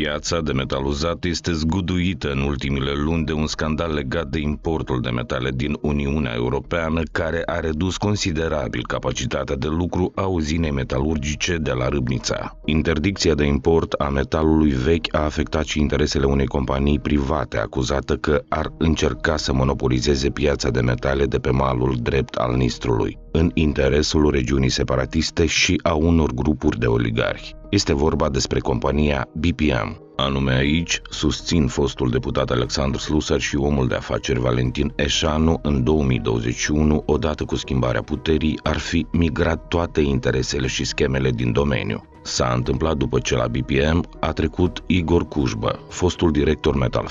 Piața de metal uzat este zguduită în ultimile luni de un scandal legat de importul de metale din Uniunea Europeană, care a redus considerabil capacitatea de lucru a uzinei metalurgice de la Râbnița. Interdicția de import a metalului vechi a afectat și interesele unei companii private acuzată că ar încerca să monopolizeze piața de metale de pe malul drept al Nistrului, în interesul regiunii separatiste și a unor grupuri de oligarhi. Este vorba despre compania BPM. Anume aici susțin fostul deputat Alexandru Slusar și omul de afaceri Valentin Eșanu în 2021, odată cu schimbarea puterii, ar fi migrat toate interesele și schemele din domeniu. S-a întâmplat după ce la BPM a trecut Igor Cujbă, fostul director Metal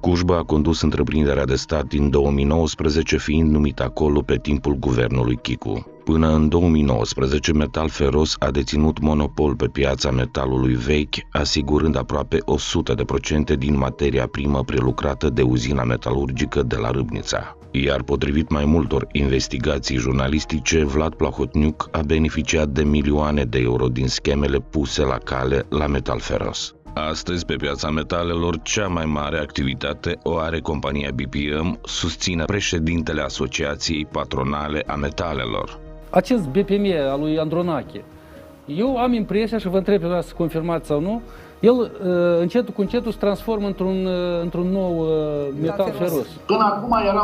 Feros. Cujbă a condus întreprinderea de stat din 2019, fiind numit acolo pe timpul guvernului Chicu. Până în 2019, Metal Feros a deținut monopol pe piața metalului vechi, asigurând aproape 100% din materia primă prelucrată de uzina metalurgică de la Râbnița. Iar potrivit mai multor investigații jurnalistice, Vlad Plahotniuc a beneficiat de milioane de euro din schemele puse la cale la Metal Feros. Astăzi, pe piața metalelor, cea mai mare activitate o are compania BPM, susține președintele Asociației Patronale a Metalelor. Acest BPM al lui Andronache, eu am impresia și vă întreb pe să confirmați sau nu, el uh, încetul cu încetul se transformă într-un, uh, într-un nou uh, metal feros. feros. Până acum era,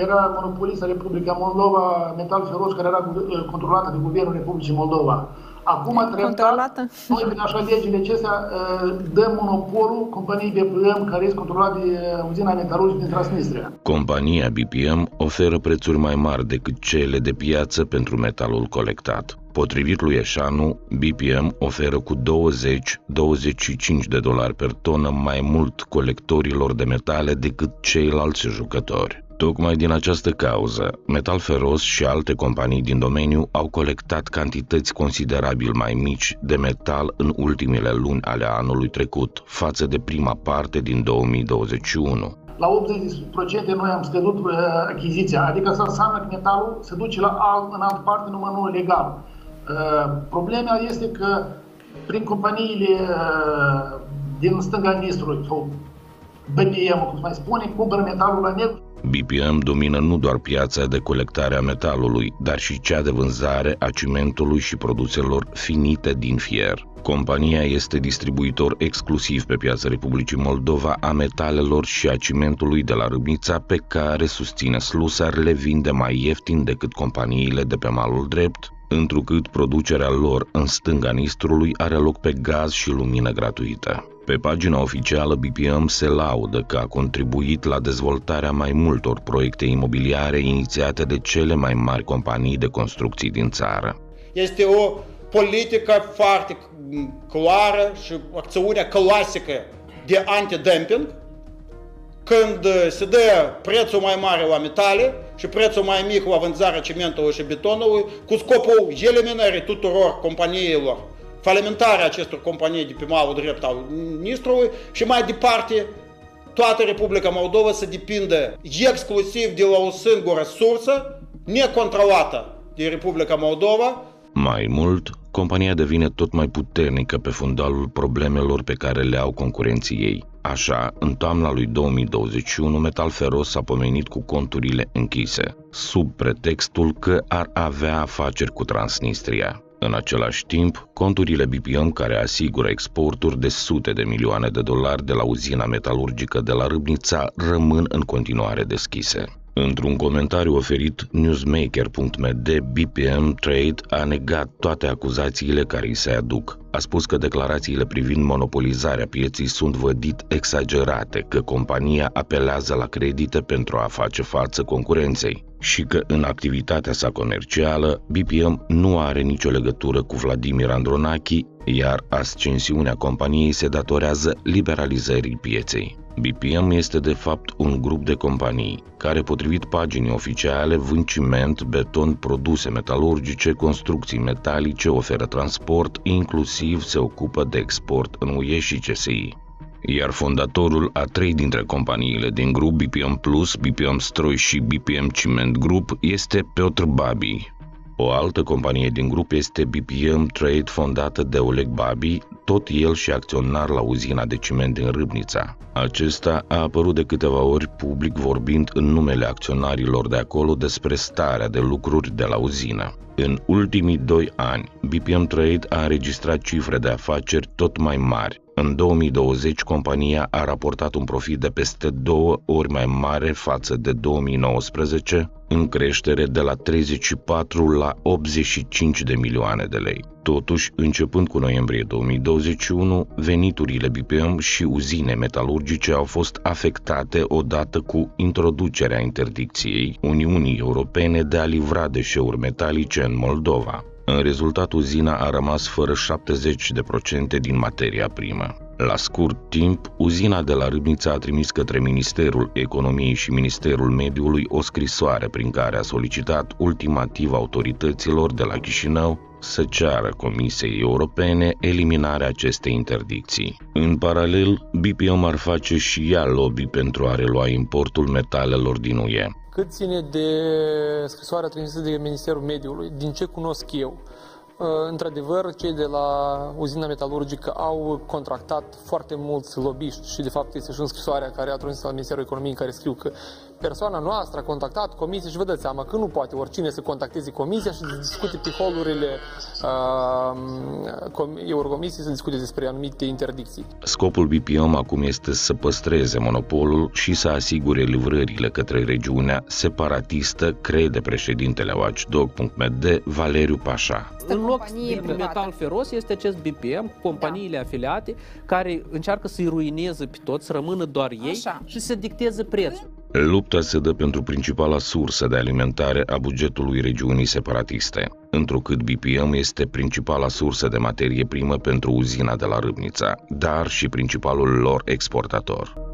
era monopolistă Republica Moldova, metal feros, care era controlată de Guvernul Republicii Moldova. Acum Controlată? noi prin așa legile acestea dăm monopolul companiei BPM care este controlat de uzina metalurgică din Transnistria. Compania BPM oferă prețuri mai mari decât cele de piață pentru metalul colectat. Potrivit lui Eșanu, BPM oferă cu 20-25 de dolari per tonă mai mult colectorilor de metale decât ceilalți jucători. Tocmai din această cauză, Metal Feros și alte companii din domeniu au colectat cantități considerabil mai mici de metal în ultimele luni ale anului trecut, față de prima parte din 2021. La 80% noi am scăzut uh, achiziția, adică să înseamnă că metalul se duce la alt, în altă parte numai nu legal. Uh, problema este că prin companiile uh, din stânga Nistrului sau BPM, cum mai spune, cumpără metalul la negru BPM domină nu doar piața de colectare a metalului, dar și cea de vânzare a cimentului și produselor finite din fier. Compania este distribuitor exclusiv pe piața Republicii Moldova a metalelor și a cimentului de la Râbnița pe care, susține Slusar, le vinde mai ieftin decât companiile de pe malul drept, întrucât producerea lor în stânga Nistrului are loc pe gaz și lumină gratuită. Pe pagina oficială BPM se laudă că a contribuit la dezvoltarea mai multor proiecte imobiliare inițiate de cele mai mari companii de construcții din țară. Este o politică foarte clară și acțiunea clasică de antidumping, când se dă prețul mai mare la metale și prețul mai mic la vânzarea cimentului și betonului, cu scopul eliminării tuturor companiilor falimentarea acestor companii de pe malul drept al Nistrului și mai departe toată Republica Moldova să depindă exclusiv de la o singură sursă necontrolată de Republica Moldova. Mai mult, compania devine tot mai puternică pe fundalul problemelor pe care le au concurenții ei. Așa, în toamna lui 2021, Metal Feros s-a pomenit cu conturile închise, sub pretextul că ar avea afaceri cu Transnistria. În același timp, conturile BPM care asigură exporturi de sute de milioane de dolari de la uzina metalurgică de la Râbnița rămân în continuare deschise. Într-un comentariu oferit newsmaker.md, BPM Trade a negat toate acuzațiile care îi se aduc. A spus că declarațiile privind monopolizarea pieții sunt vădit exagerate, că compania apelează la credite pentru a face față concurenței și că în activitatea sa comercială BPM nu are nicio legătură cu Vladimir Andronachi, iar ascensiunea companiei se datorează liberalizării pieței. BPM este de fapt un grup de companii care, potrivit paginii oficiale, vând ciment, beton, produse metalurgice, construcții metalice, oferă transport, inclusiv se ocupă de export în UE și CSI. Iar fondatorul a trei dintre companiile din grup BPM Plus, BPM Stroi și BPM Ciment Group este Piotr Babi, O altă companie din grup este BPM Trade fondată de Oleg Babi, tot el și acționar la uzina de ciment din Râbnița. Acesta a apărut de câteva ori public vorbind în numele acționarilor de acolo despre starea de lucruri de la uzină. În ultimii doi ani, BPM Trade a înregistrat cifre de afaceri tot mai mari. În 2020, compania a raportat un profit de peste două ori mai mare față de 2019, în creștere de la 34 la 85 de milioane de lei. Totuși, începând cu noiembrie 2021, veniturile BPM și uzine metalurgice au fost afectate odată cu introducerea interdicției Uniunii Europene de a livra deșeuri metalice în Moldova. În rezultat, uzina a rămas fără 70% din materia primă. La scurt timp, uzina de la Râbnița a trimis către Ministerul Economiei și Ministerul Mediului o scrisoare prin care a solicitat ultimativ autorităților de la Chișinău să ceară Comisiei Europene eliminarea acestei interdicții. În paralel, BPM ar face și ea lobby pentru a relua importul metalelor din UE. Cât ține de scrisoarea trimisă de Ministerul Mediului, din ce cunosc eu, Uh, într-adevăr, cei de la uzina metalurgică au contractat foarte mulți lobiști și, de fapt, este și în scrisoarea care a trimis la Ministerul Economiei în care scriu că persoana noastră a contactat comisia și vă dați seama că nu poate oricine să contacteze comisia și să discute pe holurile uh, Eurocomisiei, să discute despre anumite interdicții. Scopul BPM acum este să păstreze monopolul și să asigure livrările către regiunea separatistă, crede președintele Watchdog.md Valeriu Pașa. În loc de metal feros este acest BPM, companiile da. afiliate, care încearcă să-i ruineze pe toți, să rămână doar ei Așa. și să dicteze prețul. Lupta se dă pentru principala sursă de alimentare a bugetului regiunii separatiste, întrucât BPM este principala sursă de materie primă pentru uzina de la Râbnița, dar și principalul lor exportator.